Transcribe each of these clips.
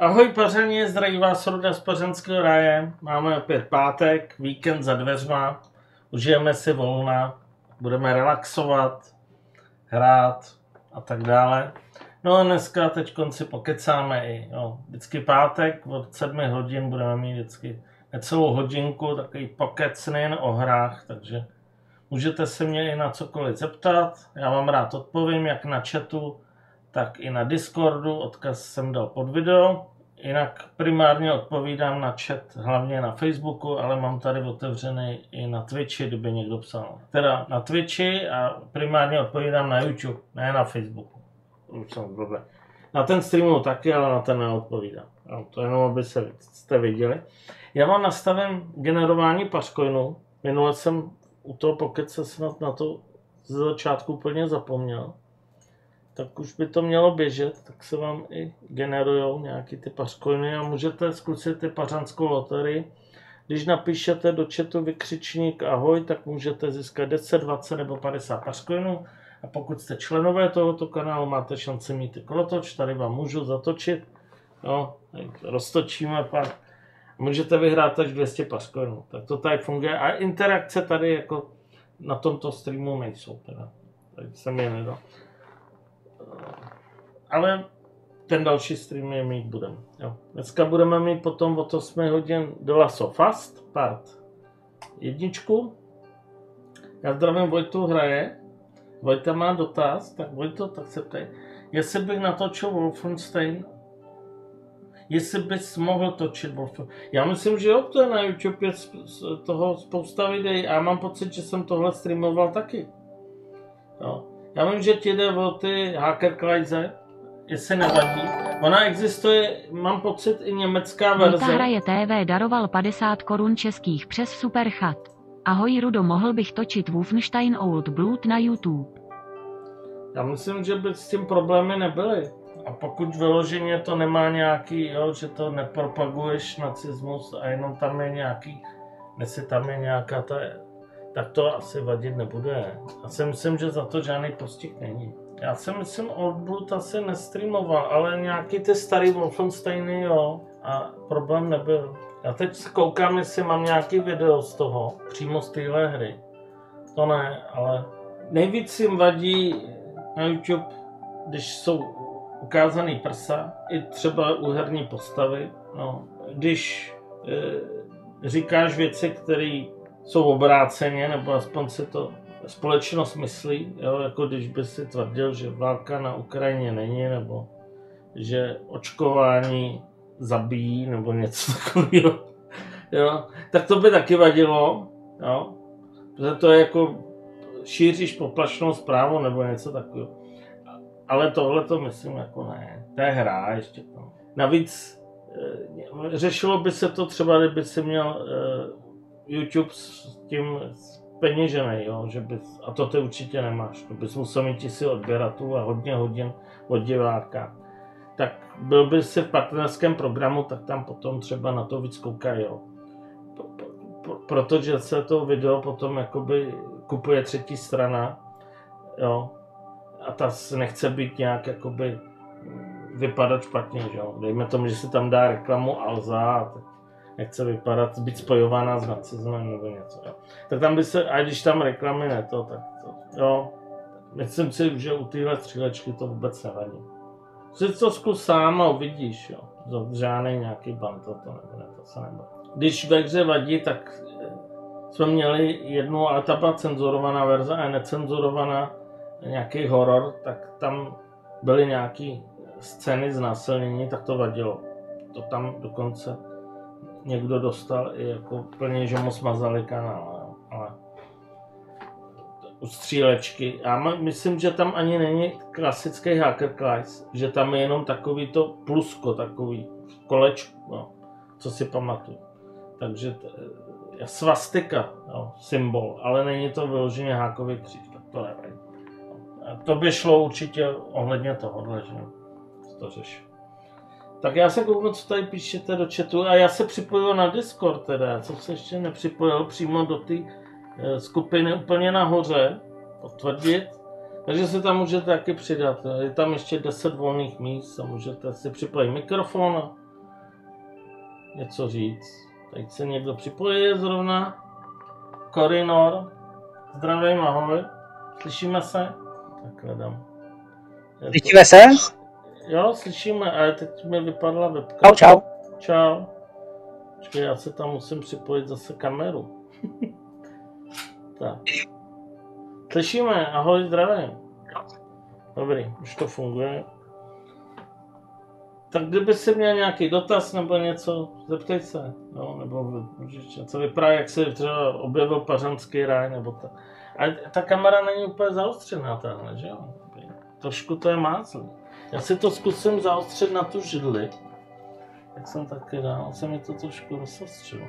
Ahoj paření, zdraví vás Ruda z Pařenského ráje. Máme opět pátek, víkend za dveřma. Užijeme si volna, budeme relaxovat, hrát a tak dále. No a dneska teď si pokecáme i, jo, vždycky pátek od 7 hodin budeme mít vždycky necelou hodinku, takový pokec nejen o hrách, takže můžete se mě i na cokoliv zeptat, já vám rád odpovím, jak na chatu, tak i na Discordu, odkaz jsem dal pod video. Jinak primárně odpovídám na chat, hlavně na Facebooku, ale mám tady otevřený i na Twitchi, kdyby někdo psal. Teda na Twitchi a primárně odpovídám na YouTube, ne na Facebooku. Už jsem blbě. Na ten streamu taky, ale na ten neodpovídám. No, to jenom, aby se, jste viděli. Já mám nastaven generování pařcoinů. Minule jsem u toho Pocket se snad na to ze začátku úplně zapomněl tak už by to mělo běžet, tak se vám i generují nějaký ty pařkoiny a můžete zkusit ty pařanskou loterii. Když napíšete do chatu vykřičník ahoj, tak můžete získat 10, 20 nebo 50 pařkoinů. A pokud jste členové tohoto kanálu, máte šanci mít ty kolotoč, tady vám můžu zatočit. No, roztočíme pak. Můžete vyhrát až 200 pařkoinů. Tak to tady funguje. A interakce tady jako na tomto streamu nejsou. Teda. Tady jsem je nedal ale ten další stream je mít budem. Jo. Dneska budeme mít potom od 8 hodin do Laso Fast, part jedničku. Já zdravím Vojtu hraje. Vojta má dotaz, tak Vojto, tak se ptej. Jestli bych natočil Wolfenstein, jestli bys mohl točit Wolfenstein. Já myslím, že jo, to je na YouTube je toho spousta videí a já mám pocit, že jsem tohle streamoval taky. Jo. Já vím, že ti jde o ty hacker Kleise, jestli nevadí. Ona existuje, mám pocit, i německá verze. Vita hraje TV daroval 50 korun českých přes Superchat. Ahoj Rudo, mohl bych točit Wolfenstein Old Blood na YouTube. Já myslím, že by s tím problémy nebyly. A pokud vyloženě to nemá nějaký, jo, že to nepropaguješ nacismus a jenom tam je nějaký, jestli tam je nějaká ta tak to asi vadit nebude. Já si myslím, že za to žádný postih není. Já si myslím, Old Blood asi nestreamoval, ale nějaký ty starý Wolfensteiny, jo, a problém nebyl. Já teď koukám, jestli mám nějaký video z toho, přímo z téhle hry. To ne, ale nejvíc jim vadí na YouTube, když jsou ukázaný prsa, i třeba úherní postavy, no, když e, říkáš věci, které jsou obráceně, nebo aspoň si to společnost myslí, jo, jako když by si tvrdil, že válka na Ukrajině není, nebo že očkování zabíjí, nebo něco takového, jo, tak to by taky vadilo, jo, protože to je jako šíříš poplašnou zprávu nebo něco takového. Ale tohle to myslím jako ne, to je hra ještě tam. Navíc eh, řešilo by se to třeba, kdyby si měl eh, YouTube s tím peněžený, jo, že bys, a to ty určitě nemáš, to bys musel mít tisíc odběratů a hodně hodin od diváka. Tak byl by si v partnerském programu, tak tam potom třeba na to víc koukají, jo. Protože se to video potom jakoby kupuje třetí strana, jo, a ta nechce být nějak jakoby vypadat špatně, že jo. Dejme tomu, že se tam dá reklamu Alza, tak nechce vypadat, být spojována s nacismem nebo něco. Jo. Tak tam by se, a když tam reklamy ne to, tak to, jo. Myslím si, že u téhle střílečky to vůbec nevadí. Si to zkus sám a uvidíš, jo. Žádný nějaký ban, to, to nebude, to se nebude. Když ve hře vadí, tak eh, jsme měli jednu, ale ta byla cenzurovaná verze a necenzurovaná nějaký horor, tak tam byly nějaké scény znásilnění, tak to vadilo. To tam dokonce někdo dostal i jako plně, že mu smazali kanál, ale u střílečky. Já myslím, že tam ani není klasický hacker class, že tam je jenom takový to plusko, takový kolečko, no, co si pamatuju. Takže t- svastika, no, symbol, ale není to vyloženě hákový kříž, tak to nevím. To by šlo určitě ohledně tohohle, že to řešit. Tak já se kouknu, co tady píšete do chatu a já se připojuju na Discord teda, co se ještě nepřipojil přímo do té eh, skupiny úplně nahoře, potvrdit. Takže se tam můžete taky přidat. Je tam ještě 10 volných míst a můžete si připojit mikrofon a něco říct. Teď se někdo připojí zrovna. Korinor. Zdravím, ahoj. Slyšíme se? Tak dám. Je to- Slyšíme se? Jo, slyšíme, ale teď mi vypadla webka. Čau, čau. Čau. Počkej, já se tam musím připojit zase kameru. tak. Slyšíme, ahoj, zdravím. Dobrý, už to funguje. Tak kdyby si měl nějaký dotaz nebo něco, zeptej se. No, nebo můžeš něco vypadá, jak se třeba objevil pařanský ráj, nebo tak. Ale ta kamera není úplně zaostřená tahle, že jo? Trošku to je máclý. Já si to zkusím zaostřit na tu židli. Tak jsem taky dal, se mi to trošku rozostřilo.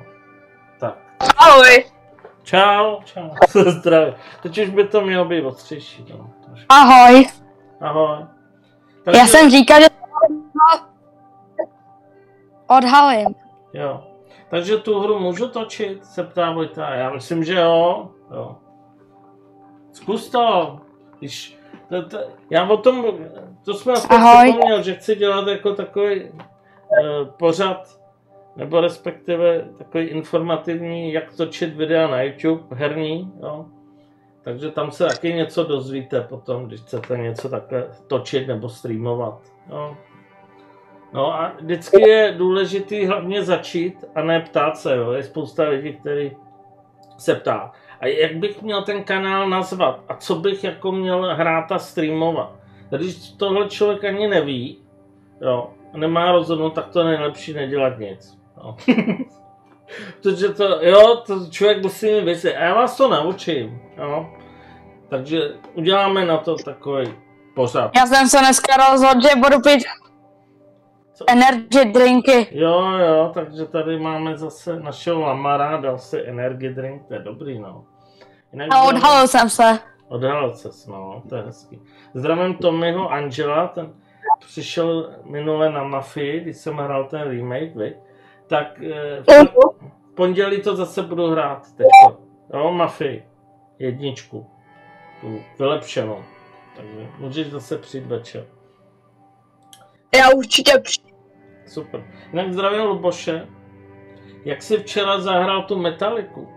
Tak. Ahoj. Čau, čau. Zdravím. Teď už by to mělo být ostřejší. No, trošku. Ahoj. Ahoj. Já jsem říkal, že odhalím. Jo. Takže tu hru můžu točit, se ptá Vojta. Já myslím, že jo. jo. Zkus to. Když, to, to, já o tom, to jsme aspoň připomněl, že chci dělat jako takový uh, pořad, nebo respektive takový informativní, jak točit videa na YouTube, herní, jo. Takže tam se taky něco dozvíte potom, když chcete něco takhle točit nebo streamovat. Jo. No a vždycky je důležitý hlavně začít a ne ptát se. Jo. Je spousta lidí, kteří se ptá. A jak bych měl ten kanál nazvat? A co bych jako měl hrát a streamovat? Když tohle člověk ani neví, jo, a nemá rozhodnout, tak to je nejlepší nedělat nic. Jo. Protože to, jo, to člověk musí mít věci. A já vás to naučím, jo. Takže uděláme na to takový pořad. Já jsem se dneska rozhodl, že budu pít Co? energy drinky. Jo, jo, takže tady máme zase našeho Lamara, dal si energy drink, to je dobrý, no. Jinak A odhalil jsem se. Odhalil ses, no, to je hezký. Zdravím Tommyho Angela, ten přišel minule na Mafii, když jsem hrál ten remake, viď? Tak eh, v v pondělí to zase budu hrát teďko. Jo, Mafii. Jedničku. Tu vylepšenou. Takže můžeš zase přijít večer. Já určitě přijdu. Super. Jinak zdravím Luboše. Jak jsi včera zahrál tu metaliku?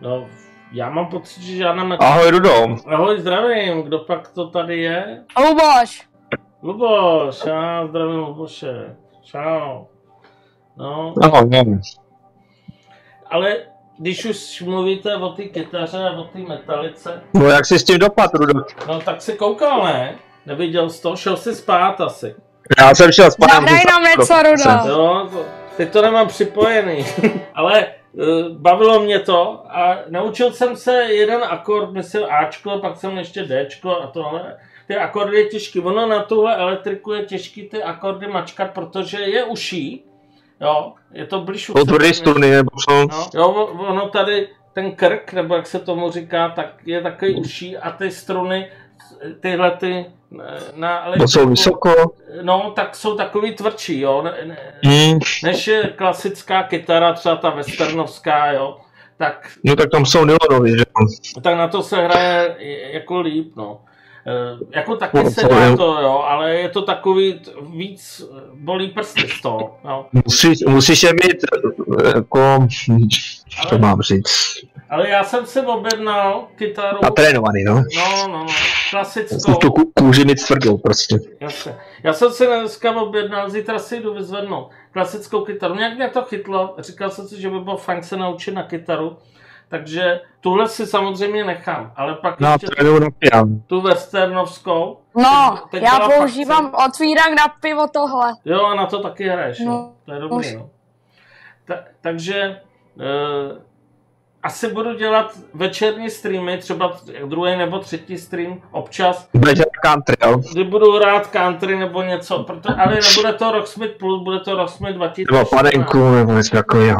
No, já mám pocit, že žádná metalika. Ahoj, Rudo. Ahoj, zdravím. Kdo pak to tady je? Luboš. Luboš, já zdravím Luboše. Čau. No, Ahoj, nevím. ale když už mluvíte o té kytaře a o té metalice, No jak jsi s tím dopad, Rudo? no tak si koukal, ne? Neviděl jsi to? Šel si spát asi. Já jsem šel s panem... Zahraj nám něco, Rudo. Jo, to, teď to nemám připojený, ale bavilo mě to a naučil jsem se jeden akord, myslím Ačko, pak jsem ještě Dčko a tohle. Ty akordy je těžký, ono na tuhle elektriku je těžký ty akordy mačkat, protože je uší, jo, je to blíž u struny, nebo co? No, jo, ono tady, ten krk, nebo jak se tomu říká, tak je takový uší a ty struny, tyhle ty eh, na elektriku, jsou vysoko. no, tak jsou takový tvrdší, jo, ne, ne, Hmm. než je klasická kytara, třeba ta westernovská, jo, tak, No tak tam jsou nylonový, že jo? tak na to se hraje jako líp, no. E, jako taky No, se dá to, jo, ale je to takový víc bolí prsty z toho, jo. Musíš, musíš je mít eh, jako... Co mám říct? Ale já jsem si objednal kytaru, Natrénovaný, no. no, no, no, klasickou, Tu ků- kůži tvrdou prostě. Jasně. Já jsem si dneska objednal, zítra si jdu vyzvednout klasickou kytaru. Nějak mě to chytlo, říkal jsem si, že by bylo fajn se naučit na kytaru, takže tuhle si samozřejmě nechám, ale pak No, ještě piano. tu westernovskou. No, Teď já byla používám otvírák na pivo tohle. Jo, a na to taky hraješ, no. No, To je dobrý, no. Ta, takže eh, asi budu dělat večerní streamy, třeba druhý nebo třetí stream občas, Budeš country, jo? kdy budu hrát country nebo něco, proto, ale nebude to Rocksmith Plus, bude to Rocksmith 2014. Nebo panenku, nebo něco takového.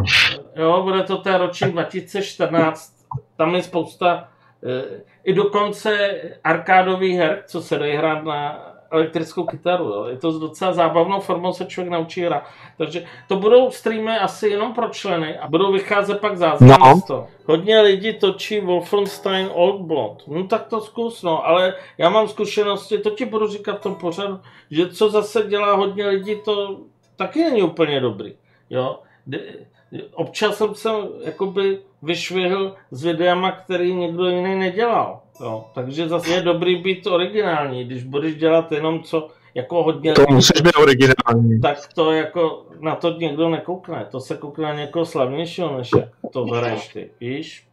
Jo, bude to ten ročník 2014. Tam je spousta, eh, i dokonce arkádových her, co se dají hrát na elektrickou kytaru. Jo. Je to docela zábavnou formou, se člověk naučí hrát. Takže to budou streamy asi jenom pro členy a budou vycházet pak záznamy No. z toho. Hodně lidí točí Wolfenstein Old Blood. No tak to zkus, no, ale já mám zkušenosti, to ti budu říkat v tom pořadu, že co zase dělá hodně lidí, to taky není úplně dobrý. Jo? občas jsem se jakoby vyšvihl s videama, který někdo jiný nedělal. Jo. Takže zase je dobrý být originální, když budeš dělat jenom co jako hodně To musíš být originální. tak to jako na to někdo nekoukne. To se koukne na někoho slavnějšího, než jak to hraješ ty, víš?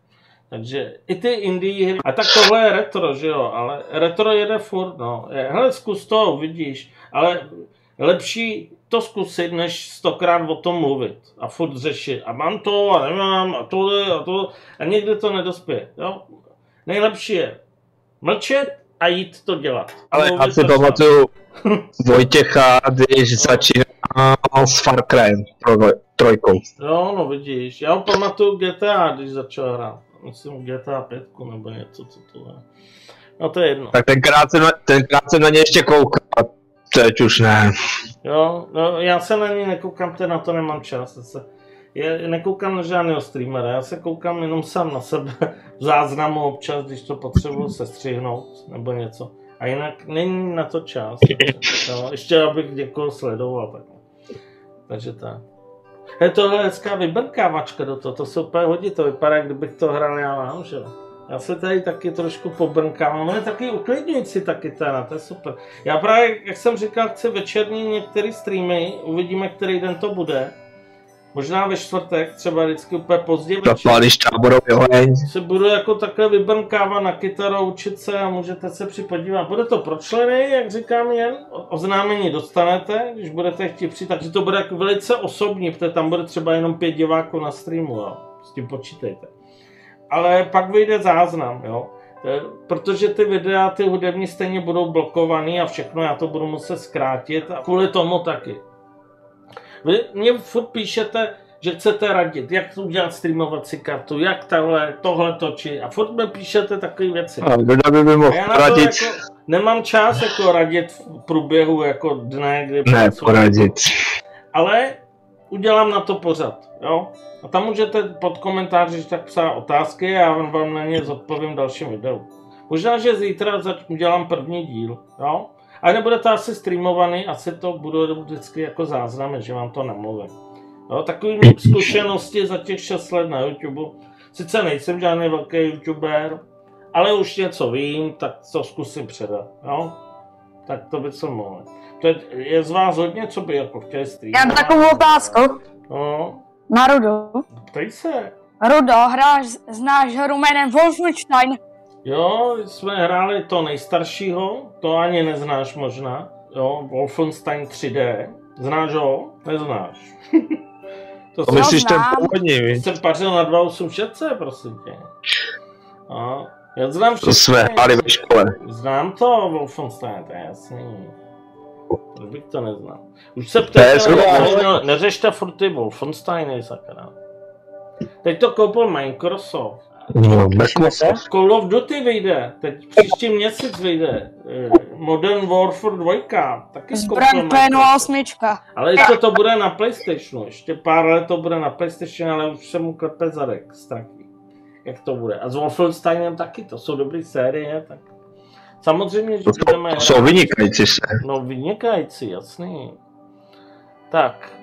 Takže i ty indie hry, a tak tohle je retro, že jo, ale retro jede furt, no. Hele, zkus to, uvidíš, ale lepší to zkusit, než stokrát o tom mluvit a furt řešit. A mám to, a nemám, a tohle, a to, a někdy to nedospěje, jo. Nejlepší je mlčet a jít to dělat. Ale já si pamatuju Vojtěcha, když začínal s Far Cryem troj- trojkou. Jo, no vidíš, já ho pamatuju GTA, když začal hrát. Myslím GTA 5 nebo něco, co to je. No to je jedno. Tak tenkrát jsem, na, tenkrát jsem na ně ještě koukal. Teď už ne. Jo, no já se na ní nekoukám, teď na to nemám čas. Se, je, nekoukám na žádného streamera, já se koukám jenom sám na sebe v záznamu občas, když to potřebuji sestřihnout nebo něco. A jinak není na to čas. Jo, ještě abych někoho sledoval. Tak. Takže tak. Je tohle hezká vybrkávačka do toho, to se úplně hodí, to vypadá, kdybych to hrál já vám, že jo. Já se tady taky trošku pobrnkám, no je taky uklidňující taky ten, to je super. Já právě, jak jsem říkal, chci večerní některé streamy, uvidíme, který den to bude. Možná ve čtvrtek, třeba vždycky úplně pozdě večer Zapálíš táborový oheň. se budu jako takhle vybrnkávat na kytaru, učit se a můžete se připodívat. Bude to pro členy, jak říkám jen, oznámení dostanete, když budete chtít přijít, takže to bude jako velice osobní, protože tam bude třeba jenom pět diváků na streamu, jo. s tím počítejte. Ale pak vyjde záznam, jo. Protože ty videa, ty hudební stejně budou blokovaný a všechno, já to budu muset zkrátit a kvůli tomu taky. Vy mě furt píšete, že chcete radit, jak udělat streamovací kartu, jak tohle, tohle točit a furt mi píšete takové věci. A kdo by mi mohl já radit? jako, nemám čas jako radit v průběhu jako dne, kdy Ne, pracuji. poradit. ale udělám na to pořad, jo. A tam můžete pod komentáři tak psát otázky a já vám- vám na ně zodpovím v dalším videu. Možná, že zítra zač- udělám první díl, jo. Ale nebude to asi streamovaný, asi to budu vždycky jako záznamy, že vám to namluvím. Jo, takový zkušenosti za těch 6 let na YouTube. Sice nejsem žádný velký YouTuber, ale už něco vím, tak to zkusím předat, jo. Tak to by se mohlo. To je, je z vás hodně, co by jako chtěli Já streamovat. mám takovou otázku. No, Na Rudu. ptej se. Rudo, hráš, znáš hru jménem Wolfenstein? Jo, jsme hráli to nejstaršího, to ani neznáš možná. Jo, Wolfenstein 3D. Znáš ho? Neznáš. to To myslíš ten původní, víš? jsem pařil na 286, prosím tě. A já znám To všechny. jsme hráli ve škole. Znám to, Wolfenstein, to je jasný. Proč bych to neznal? Už se To ne, neřešte furt ty Wolfensteiny, sakra. Teď to koupil Microsoft. No. Call of Duty vyjde, teď příští měsíc vyjde. Eh, Modern Warfare 2, taky Zbraň koupil Microsoft. P08. Ale ještě to bude na Playstationu, ještě pár let to bude na Playstationu, ale už se mu klepe zadek, strach. Jak to bude. A s Wolfensteinem taky, to jsou dobré série, tak samozřejmě, že To budeme jsou, to jsou vynikající se. No vynikající, jasný. Tak.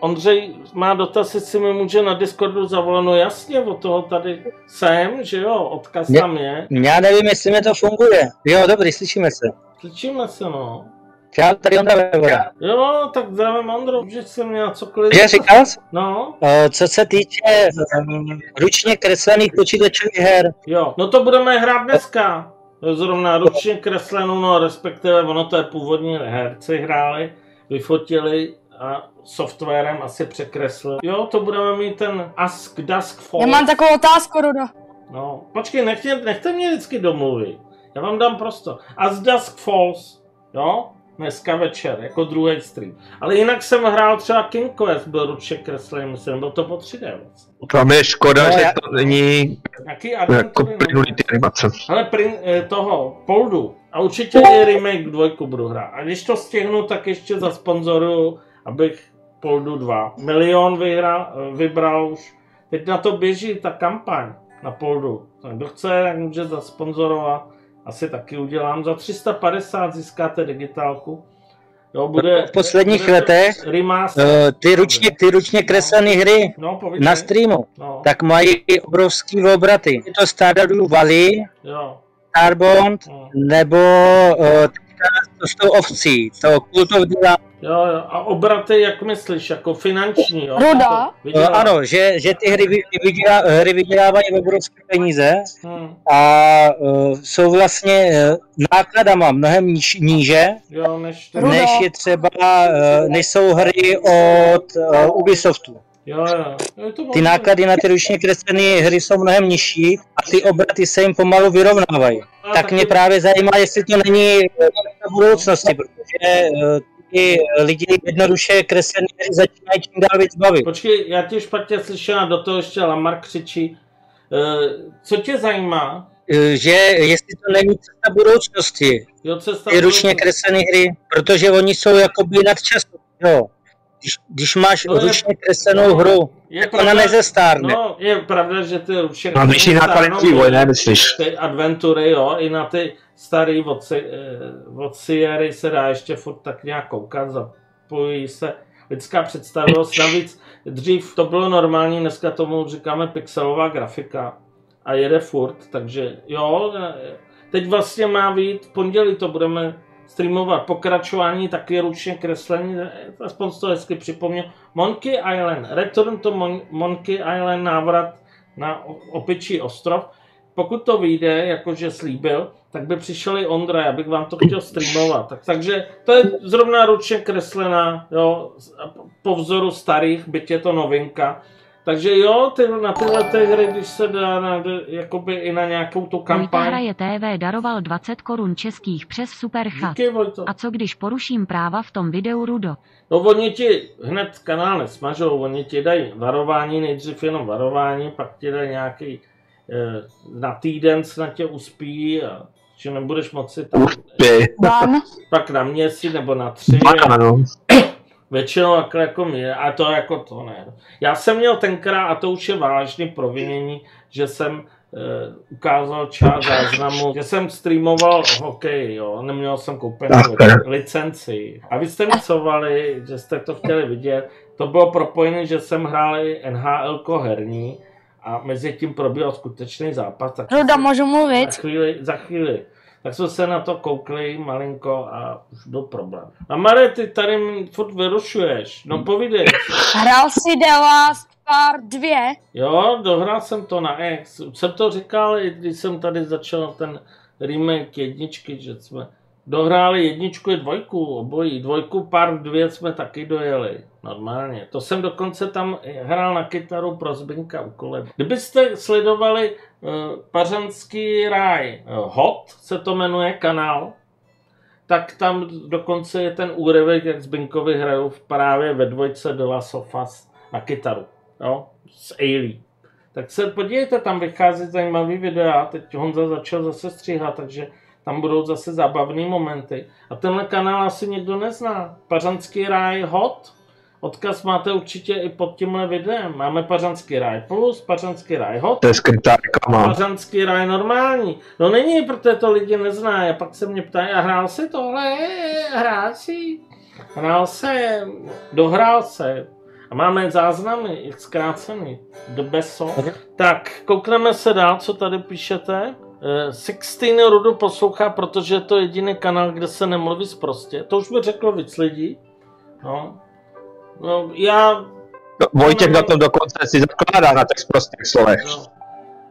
Ondřej má dotaz, jestli mi může na Discordu zavolat. No jasně, od toho tady jsem, že jo, odkaz tam je. Já nevím, jestli mi to funguje. Jo, dobrý, slyšíme se. Slyšíme se, no. Čau, tady Ondra Vevora. Jo, tak zdravím Ondro, že jsem měl cokoliv. Že říkal jsi? No, Co se týče um, ručně kreslených počítačových her, jo. No to budeme hrát dneska. Zrovna ručně kreslenou, no respektive ono to je původní herci hráli, vyfotili a softwarem asi překreslili. Jo, to budeme mít ten Ask Dusk Falls. Já mám takovou otázku, Rudo. No, počkej, nechte, nechte mě vždycky domluvit. Já vám dám prostor. As Dusk Falls, jo? Dneska večer, jako druhý stream. Ale jinak jsem hrál třeba King Quest, byl ručně kreslený, myslím, byl to po 3D vlastně. Tam je škoda, No, že já- to není Jaký jako plynulý animace. ale prin, eh, toho, Poldu. A určitě i remake dvojku budu hrát. A když to stihnu, tak ještě za sponzoru, abych Poldu 2. Milion vyhra, eh, vybral už. Teď na to běží ta kampaň na Poldu. Kdo chce, tak může zasponzorovat. Asi taky udělám. Za 350 získáte digitálku. Jo, bude, V posledních bude letech, Remaster. Eh, Ty ručně, ty ručně kreslené hry no, na streamu, No, tak mají obrovský obraty. Je to Stardew Valley, jo. Starbond, No. nebo uh, teďka to s tou ovcí, to Cult of the. Jo, jo. A obraty, jak myslíš, jako finanční, jo? Ruda? Eh, Vydělá- Ano, že, že ty hry, vy- vydělá, hry vydělávají obrovské peníze Hm, a uh, jsou vlastně uh, nákladama mnohem níž, níže, jo, než ty... Než je třeba, uh, než jsou hry od uh, Ubisoftu. Jo, jo. to Ty náklady na ty ručně kreslené hry jsou mnohem nižší a ty obraty se jim pomalu vyrovnávají. A Tak mě právě zajímá, jestli to není eh, na budoucnosti, protože eh, ty lidi jednoduše kreslené hry začínají čím dál víc bavit. Počkej, já tě špatně slyšel a do toho ještě Lamar křičí. Eh, co tě zajímá? Eh, Že jestli to není cesta budoucnosti, Jo, cesta ty ručně kreslené hry, protože oni jsou jakoby nad časem. Jo. Když, když máš No je- ručně kreslenou hru, Je tak ona nezestárne. No, je pravda, že ty ručně No, vyšší náklady na vývoj, ne, myslíš? Ty adventury, jo, i na ty starý od, od Sierry se dá ještě furt tak nějak koukat, zapojí se lidská představivost. Navíc dřív to bylo normální, dneska tomu říkáme pixelová grafika a jede furt, takže jo, eh, teď vlastně má být, v pondělí to budeme streamovat pokračování, taky ručně kreslení, aspoň to hezky připomněl. Monkey Island, Return to Mon- Monkey Island, návrat na Opičí ostrov. Pokud to vyjde, jakože slíbil, tak by přišel i Ondra, já bych vám to chtěl streamovat. Tak, takže to je zrovna ručně kreslená, jo, po vzoru starých, byť je to novinka. Takže jo, ty, na tyhle ty hry, když se dá na, jakoby i na nějakou tu Vojta kampaň. hraje TV daroval 20 korun českých přes Superchat. Díky, Vojto. A co když poruším práva v tom videu Rudo? No oni ti hned kanál nesmažou, oni ti dají varování, nejdřív jenom varování, pak ti dají nějaký eh, na týden snad tě uspí a že nebudeš moci tam. Ban. pak na měsíc nebo na tři. A. většinou jako, jako mě, a to jako to ne. Já jsem měl tenkrát, a to už je vážný provinění, že jsem eh, ukázal část záznamu, že jsem streamoval hokej, jo, neměl jsem koupenou licenci. A vy jste mi psovali, že jste to chtěli vidět, to bylo propojené, že jsem hrál i NHL herní a mezi tím probíhal skutečný zápas. Tak Ruda, můžu mluvit? za chvíli, za chvíli. Tak jsme se na to koukli malinko a už byl problém. A Mare, ty tady furt vyrušuješ. No povídej. Hrál si The Last Part 2? Jo, dohrál jsem to na X. Už jsem to říkal, i když jsem tady začal ten remake jedničky, že jsme dohráli jedničku i dvojku, obojí. Dvojku pár dvě jsme taky dojeli. Normálně. To jsem dokonce tam hrál na kytaru pro Zbinka u kolem. Kdybyste sledovali uh, Pařanský ráj uh, Hot, se to jmenuje kanál, tak tam dokonce je ten úryvek, jak Zbinkovi hrajou právě ve dvojce de la Sofas na kytaru. Jo? S Ailey. Tak se podívejte, tam vychází zajímavý videa. Teď Honza začal zase stříhat, takže tam budou zase zábavné momenty. A tenhle kanál asi někdo nezná. Pařanský ráj hot. Odkaz máte určitě i pod tímhle videem. Máme Pařanský ráj plus, Pařanský ráj hot, To je skrytá reklama. Pařanský ráj normální. No není, protože to lidi nezná. A pak se mě ptají, a hrál si tohle? Hrál si? Hrál jsem, dohrál se. A máme záznamy, zkrácený. Do beso. Tak, koukneme se dál, co tady píšete. Eh, Sixteen Rudu poslouchá, protože je to jediný kanál, kde se nemluví zprostě. To už mi řeklo víc lidí. No. No, já No, Vojtěch na tom dokonce si zakládá na těch prostých slovech. No.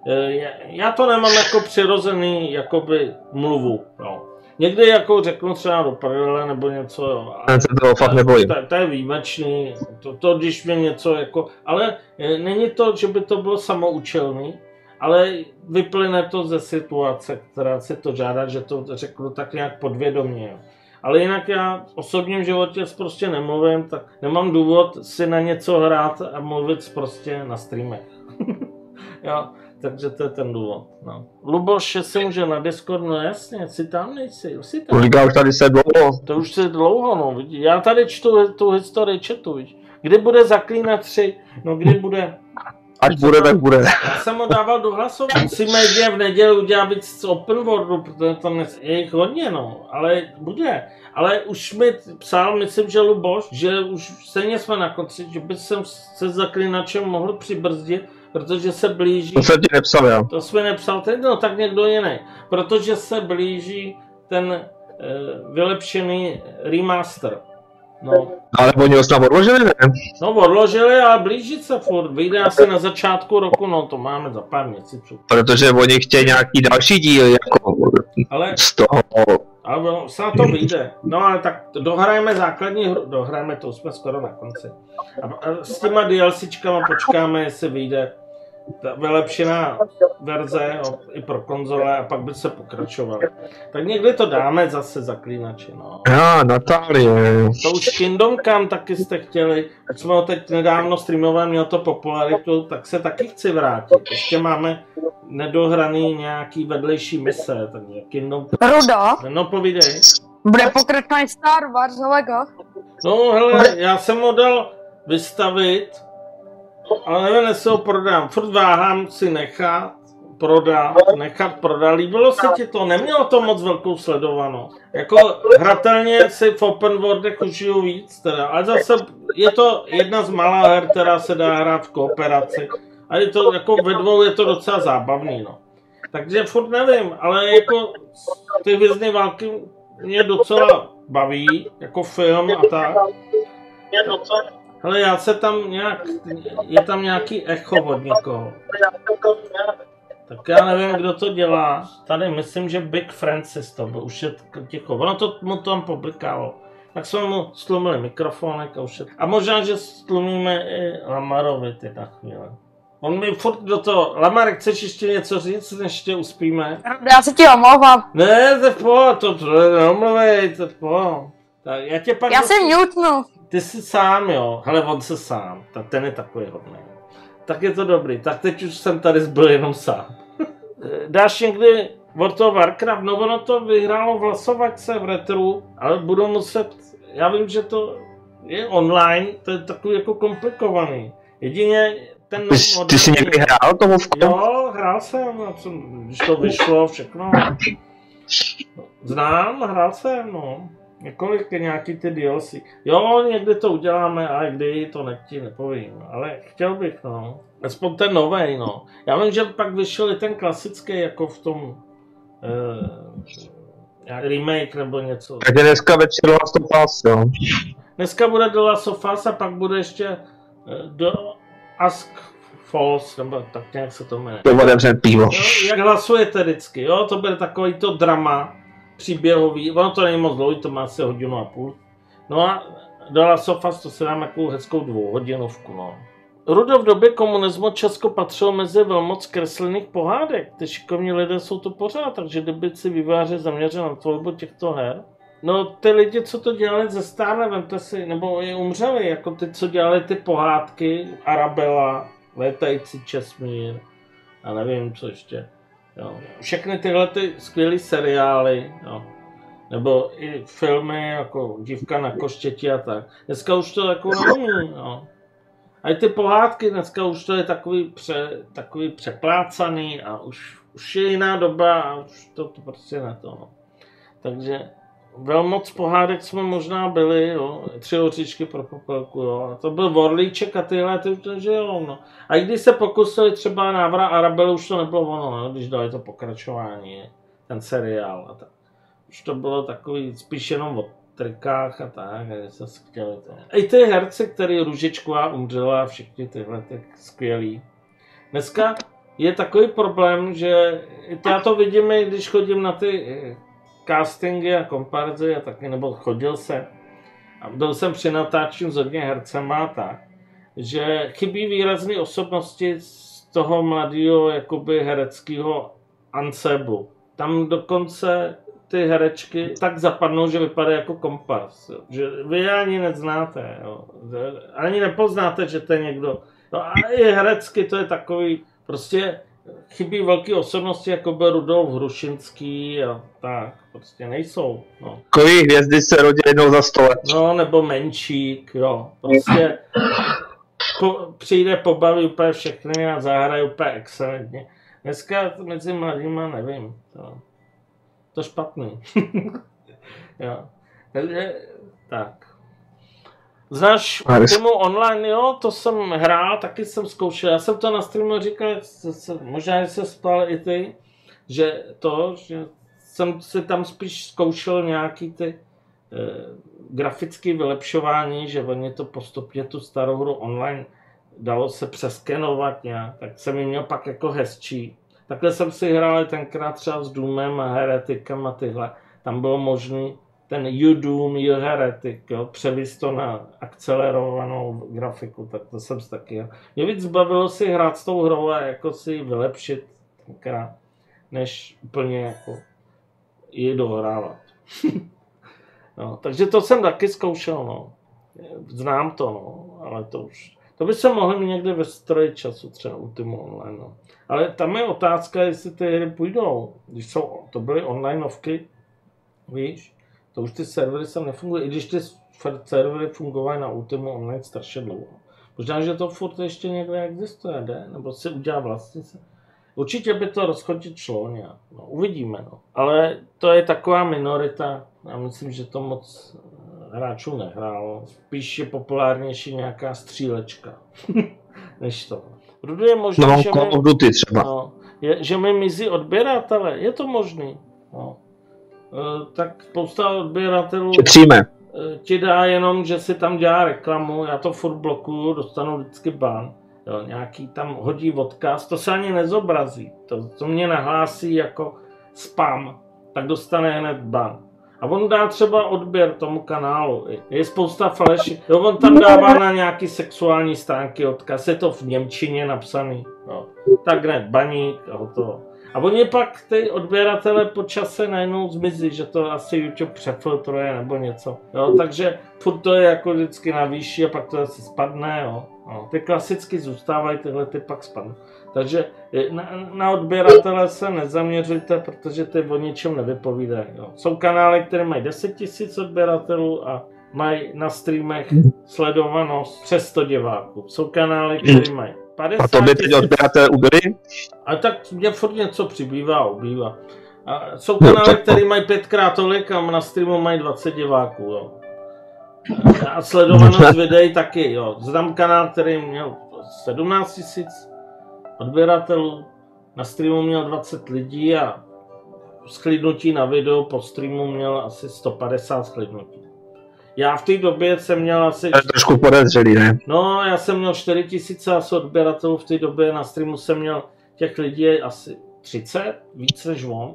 Eh, já- Já to nemám jako přirozený jakoby mluvu. No. Někdy jako řeknu třeba do prdele nebo něco, jo. a- Já se toho fakt nebojím. To, to je výjimečný, to, to když mě něco jako, ale eh, není to, že by to bylo samoučelný, ale vyplyne to ze situace, která si to žádá, že to řeknu tak nějak podvědomě. Jo. Ale jinak já v osobním životě prostě nemluvím, tak nemám důvod si na něco hrát a mluvit prostě na streamech. jo, takže to je ten důvod. No. Luboš, že si může na Discord, no jasně, si tam nejsi, už si tam. Liga už tady se dlouho. To už se dlouho, no, vidí. Já tady čtu tu historii četu, víš. Kdy bude Zaklínat 3? No, kdy bude Až bude, tak bude. Já jsem ho dával do hlasování. Musíme jedině v neděli udělat víc z open worldu, protože to nes... je jich hodně, no. Ale bude. Ale už mi psal, myslím, že Luboš, že už stejně jsme na konci, že by jsem se zaklinačem mohl přibrzdit, protože se blíží... To jsem ti nepsal, já. To jsme nepsal teď, no tak někdo jiný. Protože se blíží ten e, vylepšený remaster. No, Ale oni ho snad odložili, ne? no odložili, ale blíží se furt. Vyjde asi na začátku roku, no to máme za pár měsíců. Protože oni chtějí nějaký další díl, jako Ale, z toho. ale na to vyjde. No ale tak dohrajeme základní hru, dohrajeme to, jsme skoro na konci. A, a s těma DLCčkama počkáme, jestli vyjde ta vylepšená verze o, i pro konzole a pak by se pokračovalo. Tak někdy to dáme zase zaklínače, no. Já, Natálie. To už Kingdom Come taky jste chtěli, tak jsme ho teď nedávno streamovali, měl to popularitu, tak se taky chci vrátit. Ještě máme nedohraný nějaký vedlejší mise, takže Kingdom Rudo, No povídej. bude pokračovat Star Wars Lego. No hele, já jsem ho dal vystavit, ale nevím, jestli ho prodám. Furt váhám si nechat, prodat, nechat prodat. Líbilo se ti to? Nemělo to moc velkou sledovanost. Jako hratelně si v open worldech užiju víc, teda. ale zase je to jedna z malá her, která se dá hrát v kooperaci. A je to jako ve dvou je to docela zábavný, no. Takže furt nevím, ale jako ty hvězdné války mě docela baví, jako film a tak. Hele, já se tam nějak, je tam nějaký echo od někoho. Tak já nevím, kdo to dělá. Tady myslím, že Big Francis to byl, už je ticho. Ono to mu tam publikalo. Tak jsme mu stlumili mikrofonek a už je... A možná, že stlumíme i Lamarovi ty na chvíli. On mi furt do toho... Lamar, chceš ještě něco říct, než tě uspíme? Já se ti omlouvám. Ne, to pohodě, to, to neomluvej, to pohodě. Tak já tě pak... Já jsem mutnu. Ty jsi sám, jo. Hele, on se sám. Ta, ten je takový hodný. Tak je to dobrý. Tak teď už jsem tady zbyl jenom sám. Dáš někdy World of Warcraft? No ono to vyhrálo v hlasovačce v retru, ale budu muset... Já vím, že to je online, to je takový jako komplikovaný. Jedině ten... Ty, jsi- ty jsi někdy hrál to Vovko? Jo, hrál jsem, když to vyšlo, všechno. Znám, hrál jsem, no. Několik nějaký ty DLC. Jo, někdy to uděláme, ale kdy to ne, ti nepovím. Ale chtěl bych, no. Aspoň ten novej, no. Já vím, že pak vyšel i ten klasický, jako v tom uh, remake nebo něco. Takže dneska večer Last of Us, jo. Dneska bude do Last of Us a pak bude ještě eh, do Ask Falls, nebo tak nějak se to jmenuje. To otevřen pivo. Jo, jak hlasujete vždycky, jo, to bude takový to drama příběhový, ono to není moc dlouhý, to má asi hodinu a půl. No a to se dám takovou hezkou dvouhodinovku, no. Rudo v době komunismu Česko patřilo mezi velmoc kreslených pohádek. Ty šikovní lidé jsou to pořád, takže kdyby si vývojáři zaměřili na tvorbu těchto her, No ty lidi, co to dělali ze Starne, vemte si, nebo i umřeli, jako ty, co dělali ty pohádky, Arabella, Létající Česmír, a nevím, co ještě. Jo. Všechny tyhle ty skvělé seriály, jo. nebo i filmy, jako Dívka na koštěti a tak. Dneska už to jako není, jo. A i ty pohádky dneska už to je takový, pře, takový přeplácaný a už, už je jiná doba a už to, to prostě ne to. No. Takže velmoc pohádek jsme možná byli, jo. Tři oříšky pro popelku, jo. A to byl Vorlíček a tyhle, ty už to žijou, no. A i když se pokusili třeba návrat Arabely, už to nebylo ono, no, když dali to pokračování, ten seriál a tak. Už to bylo takový spíš jenom o trikách a tak, a chtěli to. I ty herci, který Růžičková umřela, všichni tyhle, tak skvělí. Dneska je takový problém, že já to vidím, když chodím na ty eh, castingy a komparzy a taky, nebo chodil jsem a byl jsem při natáčení s hodně hercema tak, že chybí výrazné osobnosti z toho mladého jakoby hereckého anseblu. Tam dokonce ty herečky tak zapadnou, že vypadají jako kompas. Jo. Že vy ani neznáte. Jo. Ani nepoznáte, že to je někdo. No a i herecky to je takový, prostě chybí velké osobnosti, jako byl Rudolf Hrušinský a tak. Prostě nejsou. No. Kolik hvězdy se rodí jednou za sto let. No, nebo Menšík, jo. Prostě po, přijde, pobaví úplně všechny a zahraje úplně excelentně. Dneska mezi mladýma nevím. To, to špatný. jo. Takže tak. Znáš tomu online, jo, to jsem hrál, taky jsem zkoušel. Já jsem to na streamu říkal, se- se- možná, že se spal i ty, že to, že jsem si tam spíš zkoušel nějaký ty eh, grafické vylepšování, že oni to postupně tu starou hru online dalo se přeskenovat nějak, tak jsem ji měl pak jako hezčí. Takhle jsem si hrál tenkrát třeba s Doomem a Heretikem a tyhle. Tam bylo možný ten You Doom, You Heretic, jo, převíst to na akcelerovanou grafiku, tak to jsem si taky. Mě víc bavilo si hrát s tou hrou a jako si ji vylepšit tenkrát, než úplně jako ji dohrávat. no, takže to jsem taky zkoušel, no. Znám to, no, ale to už, to by se mohli mít někde ve stroji času, třeba u Ultima Online, no. Ale tam je otázka, jestli ty hry půjdou. Když jsou, to byly onlineovky, víš, to už ty servery sem nefungují, i když ty servery fungovaly na Ultimu Online strašně dlouho. Možná, že to furt ještě někde existuje, jde? Nebo si udělá vlastně se. Určitě by to rozchodit šlo nějak. No, uvidíme, no. Ale to je taková minorita. Já myslím, že to moc eh, hráčů nehrálo. Spíš je populárnější nějaká střílečka, než to. Rudu je možné, No, že, mi, no, je, že mi mizí odběratele. Je to možný. No. E, tak spousta odběratelů Šetříme. eh, ti dá jenom, že si tam dělá reklamu, já to furt blokuju, dostanu vždycky ban. Jo, nějaký tam hodí odkaz, to se ani nezobrazí. To, to mě nahlásí jako spam, tak dostane hned ban. A on dá třeba odběr tomu kanálu. Je spousta faleši. Jo, on tam dává na nějaký sexuální stránky odkaz, je to v Němčině napsaný. Jo. Tak hned baník a hotovo. A oni pak ty odběratele po čase najednou zmizí, že to asi YouTube přefiltruje nebo něco. Jo, takže furt to je jako vždycky na výši a pak to asi spadne. Jo. No, ty klasicky zůstávají, tyhle ty pak spadnou. Takže eh, na, na odběratele se nezaměřujte, protože ty o ničem nevypovídají. Jo. Jsou kanály, které mají 10 000 odběratelů a mají na streamech sledovanost přes 100 diváků. Jsou kanály, které mají 50 A to by teď 000 odběratel ubyli? a tak mě furt něco přibývá, ubývá. A jsou kanály, které mají pětkrát tolik a na streamu mají 20 diváků, jo. A sledovanost videí taky, jo. Znám kanál, který měl 17 tisíc odběratelů, na streamu měl 20 lidí a sklidnutí na video po streamu měl asi 150 sklidnutí. Já v té době jsem měl asi... To trošku podezřelý, ne? No, já jsem měl 4 tisíce asi odběratelů v té době, na streamu jsem měl těch lidí asi 30, více než on.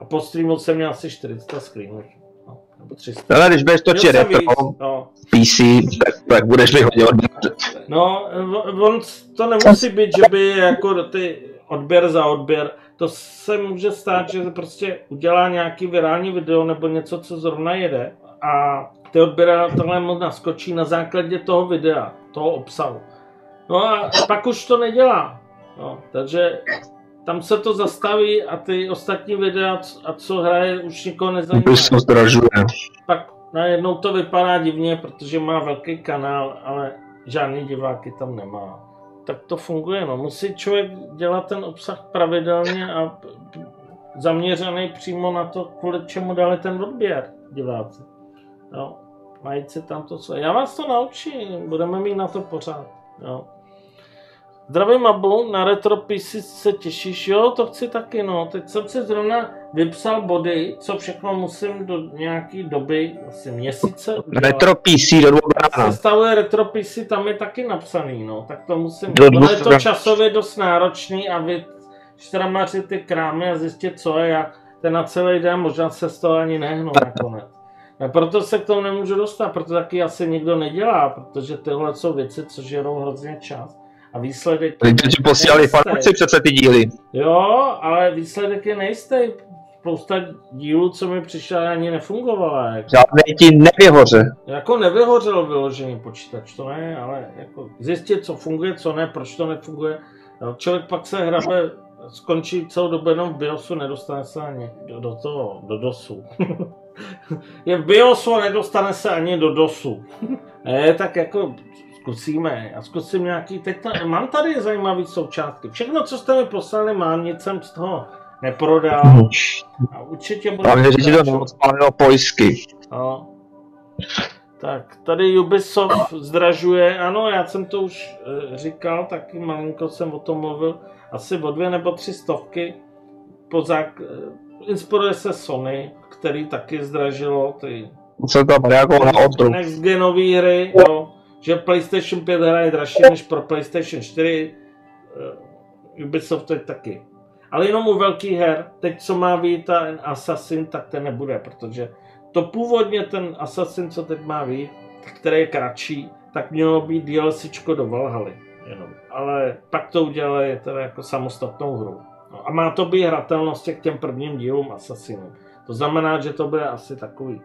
A po streamu jsem měl asi 400 screenů. No, nebo 300. Ale když budeš točit retro, no. PC, tak, tak budeš mi hodně odběratel. no, on to nemusí být, že by jako ty odběr za odběr, to se může stát, že prostě udělá nějaký virální video nebo něco, co zrovna jede a ty odběratelé mu naskočí na základě toho videa, toho obsahu. No a pak už to nedělá. No, takže tam se to zastaví a ty ostatní videa, a co hraje, už nikoho nezajímá. Už se zdražuje. Pak najednou to vypadá divně, protože má velký kanál, ale žádný diváky tam nemá. Tak to funguje, no. Musí člověk dělat ten obsah pravidelně a zaměřený přímo na to, kvůli čemu dali ten odběr diváci. Jo. Mají si tam to, co... Já vás to naučím, budeme mít na to pořád. Jo. Zdravím Mabu, na Retro PC se těšíš? Jo, to chci taky, no. Teď jsem si zrovna vypsal body, co všechno musím do nějaký doby, asi měsíce udělat. Retro PC do dvou. Sestavuje Retro PC, tam je taky napsaný, no. Tak to musím, Do ale je to časově dost náročný a vy štramařit ty krámy a zjistit, co je jak. Ten na celý den možná se z toho ani nehnou nakonec. A proto se k tomu nemůžu dostat, proto taky asi nikdo nedělá, protože tyhle jsou věci, co žerou hrozně čas. A výsledek... Teď ti posílali fanoušci přece ty díly. Jo, ale výsledek je nejistý. Spousta dílů, co mi přišla, ani nefungovala. Jako, Žádný ti nevyhoře. jako nevyhořel vyložený počítač, to ne, ale jako zjistit, co funguje, co ne, proč to nefunguje. Člověk pak se hrabe, skončí celou dobu jenom v BIOSu, nedostane se ani do, do toho, do DOSu. je v BIOSu a nedostane se ani do DOSu. ne, tak jako Zkusíme. Já zkusím nějaký, teď ta, mám tady zajímavý součástky. Všechno, co jste mi poslali, mám, nic jsem z toho neprodal. A určitě že ti to pokračovat. neodpálilo pojistky. No. Tak, tady Ubisoft zdražuje, ano, já jsem to už e, říkal, taky malinko jsem o tom mluvil, asi o dvě nebo tři stovky. Po zák... e, inspiruje se Sony, který taky zdražilo ty tam na odru. next genové hry, jo, že PlayStation 5 hra je dražší než pro PlayStation 4, eh, Ubisoft teď taky. Ale jenom u velkých her, teď co má být ten Assassin, tak ten nebude, protože to původně ten Assassin, co teď má být, který je kratší, tak mělo být DLCčko do Valhaly jenom. Ale pak to udělali teda jako samostatnou hru. No, a má to být hratelnost k těm prvním dílům Assassinů. To znamená, že to bude asi takový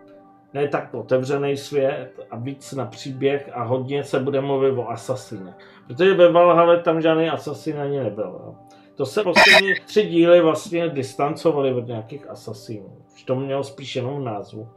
ne tak otevřený svět a víc na příběh a hodně se bude mluvit o Assassine. Protože ve Valhalle tam žádný Assassin ani nebyl. Jo. To se poslední tři díly vlastně distancovali od nějakých Assassinů. To mělo spíš jenom názvu.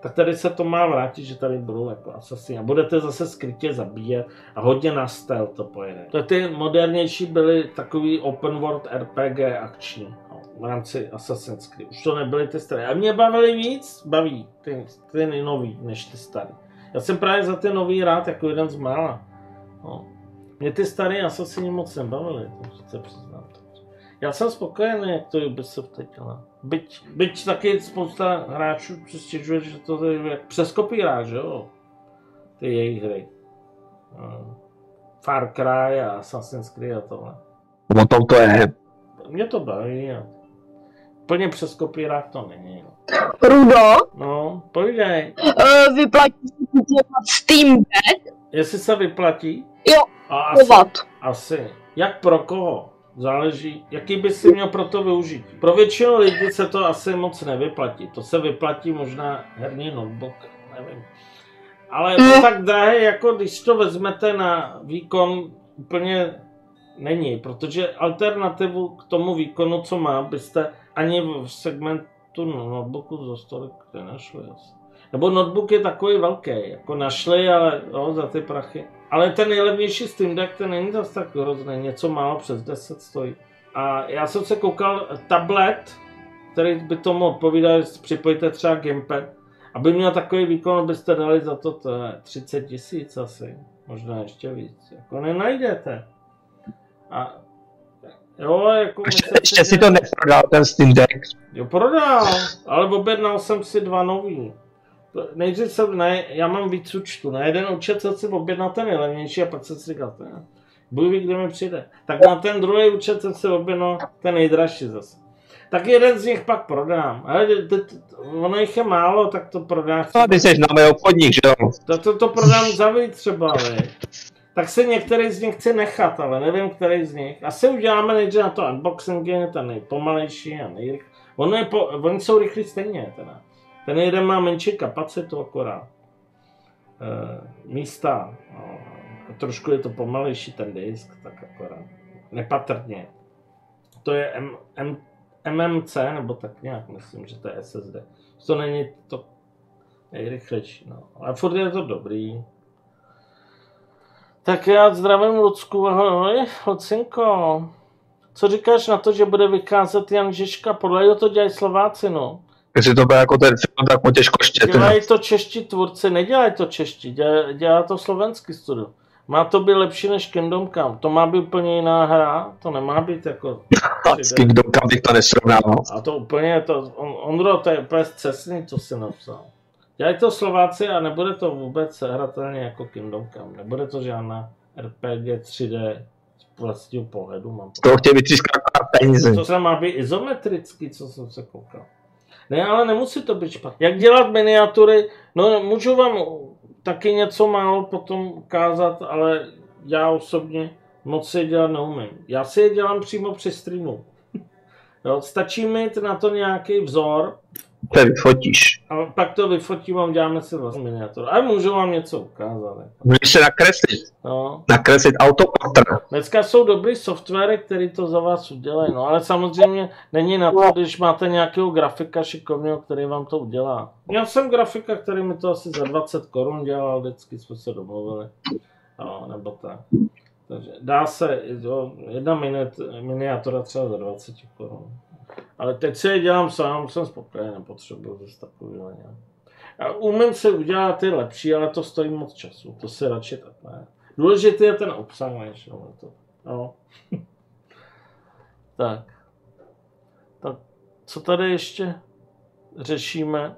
Tak tady se to má vrátit, že tady budou jako asasini. A budete zase skrytě zabíjet a hodně na stealth to pojede. To ty modernější byly takový open world RPG akční no, v rámci Assassin's Creed. Už to nebyly ty staré. A mě bavily víc, baví ty, ty nový, než ty staré. Já jsem právě za ty nový rád jako jeden z mála. No. Mě ty staré Assassini moc nebavily, to se přiznám. Já jsem spokojený, jak to Ubisoft teď dělá. Byť, byť taky spousta hráčů si stěžuje, že to je jak přes kopírák, že jo? Ty jejich hry. No. Far Cry a Assassin's Creed a tohle. O tom to je. Mě to baví. A... Plně přes kopírák to není. No, Rudo, no povídej. uh, vyplatí se kupovat Steam Deck? Jestli se vyplatí? Jo, A asi, asi. Jak pro koho? Záleží, jaký by si měl pro to využít. Pro většinu lidí se to asi moc nevyplatí. To se vyplatí možná herní notebook, nevím. Ale to tak drahé, jako když to vezmete na výkon, úplně není, protože alternativu k tomu výkonu, co má, byste ani v segmentu notebooku za stolik nenašli. Nebo notebook je takový velký, jako našli, ale jo, za ty prachy. Ale ten nejlevnější Steam Deck, ten není zase tak hrozný, něco málo přes 10 stojí. A já jsem se koukal, tablet, který by tomu odpovídal, že si připojíte třeba gamepad, aby měl takový výkon, byste dali za to, to je 30 tisíc asi, možná ještě víc. Jako nenajdete. A jo, jako Ještě, myslím ještě si to neprodal, ten Steam Deck. Jo, prodal, ale objednal jsem si dva nový. Nejdřív jsem, ne, já mám víc účtu, na jeden účet jsem si objednal ten nejlevnější a pak jsem si říkal, ne, Bůh ví, kde mi přijde. Tak na ten druhý účet jsem si objednal ten nejdražší zase. Tak jeden z nich pak prodám. Ale ono jich je málo, tak to prodám. No, ty jsi na obchodník, že jo? To, to, to prodám za víc třeba, ale. Tak si některý z nich chci nechat, ale nevím, který z nich. Asi uděláme nejdřív na to unboxing, je ten nejpomalejší a nejrychlejší. Ono je po, oni jsou rychlí stejně teda. Ten jeden má menší kapacitu akorát. E, místa. No, trošku je to pomalejší ten disk, tak akorát. Nepatrně. To je M, M, MMC, nebo tak nějak myslím, že to je SSD. To není to nejrychlejší, no. Ale furt je to dobrý. Tak já zdravím Lucku, ahoj, Lucinko. Co říkáš na to, že bude vycházet Jan Žižka? Podle to dělají Slováci, no. Jestli to bude jako ten film, tak mu těžko štěte. Dělají to čeští tvůrci, nedělají to čeští, dělá, dělá to slovenský studio. Má to být lepší než Kingdom Come, to má být úplně jiná hra, to nemá být jako... S Kingdom Come bych to nesrovnával. A to úplně, to, on, Ondro, to je úplně cestný, co si napsal. Dělají to Slováci a nebude to vůbec hratelně jako Kingdom Come. Nebude to žádná RPG 3D z vlastního pohledu. Mám To chtějí vytřískat peníze. to se má být izometrický, co jsem se koukal. Ne, ale nemusí to být špatně. Jak dělat miniatury? No, můžu vám taky něco málo potom ukázat, ale já osobně moc je dělat neumím. Já si je dělám přímo při streamu. Jo, stačí mít na to nějaký vzor, To vyfotíš. a pak to vyfotím a uděláme si vlastně miniaturu. A můžu vám něco ukázat. jako. Můžeš se nakreslit. No. Nakreslit autoportr. Dneska jsou dobrý softwary, který to za vás udělají, no ale samozřejmě není na to, když máte nějakého grafika šikovného, který vám to udělá. Měl jsem grafika, který mi to asi za 20 korun dělal, vždycky jsme se domluvili. Jo, nebo tak. Takže dá se, jo, jedna miniatura třeba za 20 korun. Ale teď si je dělám sám, jsem spokojený, nepotřebuji zase takovýhle nějak. Já umím si udělat ty lepší, ale to stojí moc času. To si radši takhle. Důležitý je ten obsah, než jo, to. Jo. tak. Tak, co tady ještě řešíme?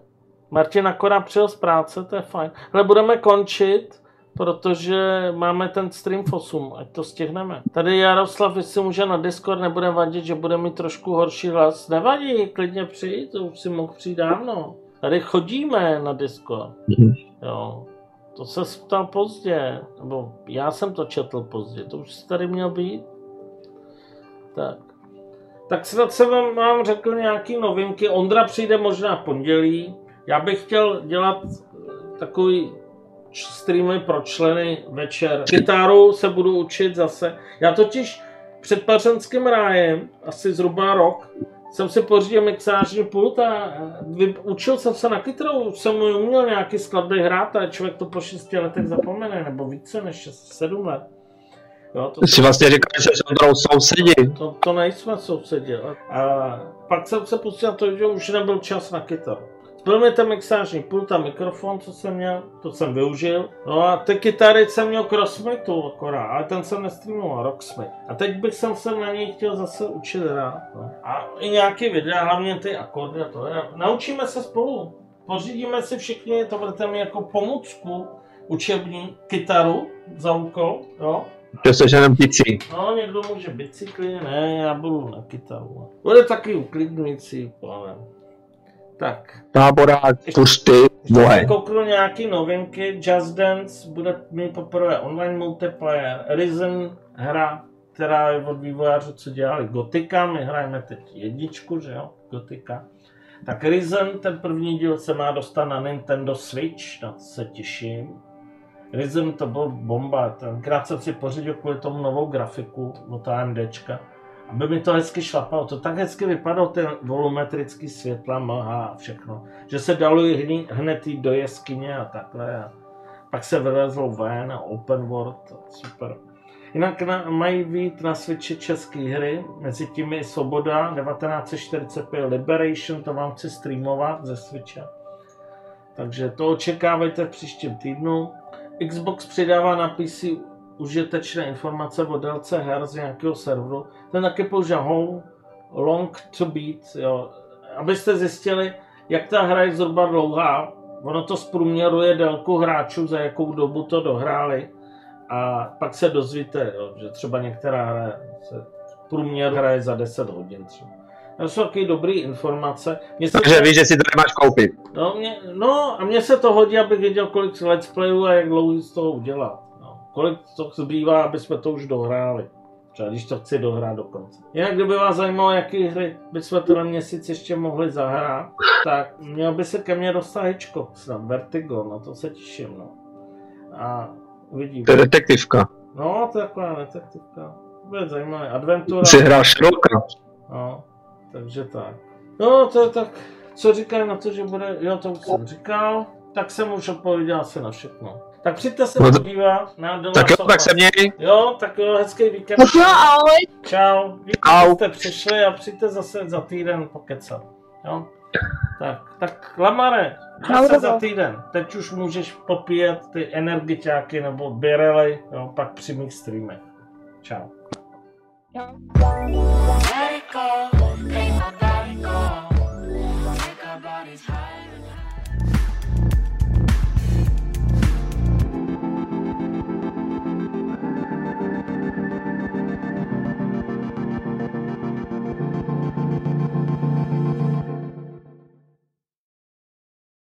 Martin akorát přijel z práce, to je fajn. Ale budeme končit, protože máme ten stream v 8, ať to stihneme. Tady Jaroslav, jestli může na Discord, nebude vadit, že bude mít trošku horší hlas. Nevadí, klidně přijít, to už si mohl přijít dávno. Tady chodíme na Discord. Jo. To se ptal pozdě, nebo já jsem to četl pozdě, to už tady měl být. Tak. Tak snad jsem vám, vám řekl nějaký novinky. Ondra přijde možná v pondělí. Já bych chtěl dělat takový streamy pro členy večer. Kytaru se budu učit zase. Já totiž před pařenským rájem, asi zhruba rok, jsem si pořídil mixážní pult a vy, učil jsem se na kytaru, jsem uměl nějaký skladby hrát a člověk to po 6 letech zapomene, nebo více než 7 let. Jo, to, Ty si vlastně říkal, že s Ondrou sousedí. to, to nejsme sousedě. A pak jsem se pustil na to, že už nebyl čas na kytaru. Byl mi ten mixážní pult a mikrofon, co jsem měl, to jsem využil. No a ty kytary jsem měl Crossmitu akorát, ale ten jsem nestreamoval, Rocksmith. A teď bych jsem se na něj chtěl zase učit hrát. No. A i nějaký videa, hlavně ty akordy a to. je. Naučíme se spolu. Pořídíme si všichni, to budete mi jako pomůcku učební kytaru za úkol, jo. Že jsi jenom picí. No, někdo může bicykli, ne, já budu na kytaru. Bude taky uklidňující, ale... Tak. Táborák, bohe. jsem kouknu nějaký novinky. Just Dance bude mít poprvé online multiplayer. Risen hra, která je od vývojářů, co dělali Gotika. My hrajeme teď jedničku, že jo? Gotika. Tak Risen, ten první díl se má dostat na Nintendo Switch, na to se těším. Risen to byl bomba, tenkrát jsem si pořídil kvůli tomu novou grafiku od AMDčka, aby mi to hezky šlapalo. To tak hezky vypadalo, ten volumetrický světla, mlha a všechno, že se dalo hned, jít do jeskyně a takhle. A pak se vylezlo ven a open world, super. Jinak na, mají být na Switchi české hry, mezi tím je Svoboda 1945 Liberation, to vám chci streamovat ze Switche. Takže to očekávejte v příštím týdnu. Xbox přidává na PC užitečné informace o délce her z nějakého serveru. Ten taky používá How Long to Beat, jo. abyste zjistili, jak ta hra je zhruba dlouhá. Ono to zprůměruje délku hráčů, za jakou dobu to dohráli. A pak se dozvíte, jo, že třeba některá hra se průměr hraje za 10 hodin třeba. To jsou taky dobré informace. Mně se Takže víš, že si to nemáš koupit. No, mě, no a mně se to hodí, abych věděl, kolik let's playů a jak dlouho z toho udělat. Kolik to zbývá, aby jsme to už dohráli. Třeba když to chci dohrát do konce. Jinak kdyby vás zajímalo, jaký hry bychom tenhle měsíc ještě mohli zahrát, tak měl by se ke mně dostat Hitchcock, snad Vertigo, na to se těším. No. A uvidíme. To je detektivka. No, to je taková detektivka. Bude zajímavé. Adventura. Jsi hrál Sherlocka. No, takže tak. No, to je tak, co říkají na to, že bude, jo, to už jsem říkal, tak jsem už odpověděl asi na všechno. Tak přijďte se no podívat na Dona Tak jo, sofa. tak se měj. Jo, tak jo, hezký víkend. Tak jo, ahoj. Čau. Víkend jste přišli a přijďte zase za týden pokecat. Jo? Tak, tak Lamare, zase za týden. Teď už můžeš popíjet ty energiťáky nebo birely, jo, pak při mých streamech. Čau. Jo.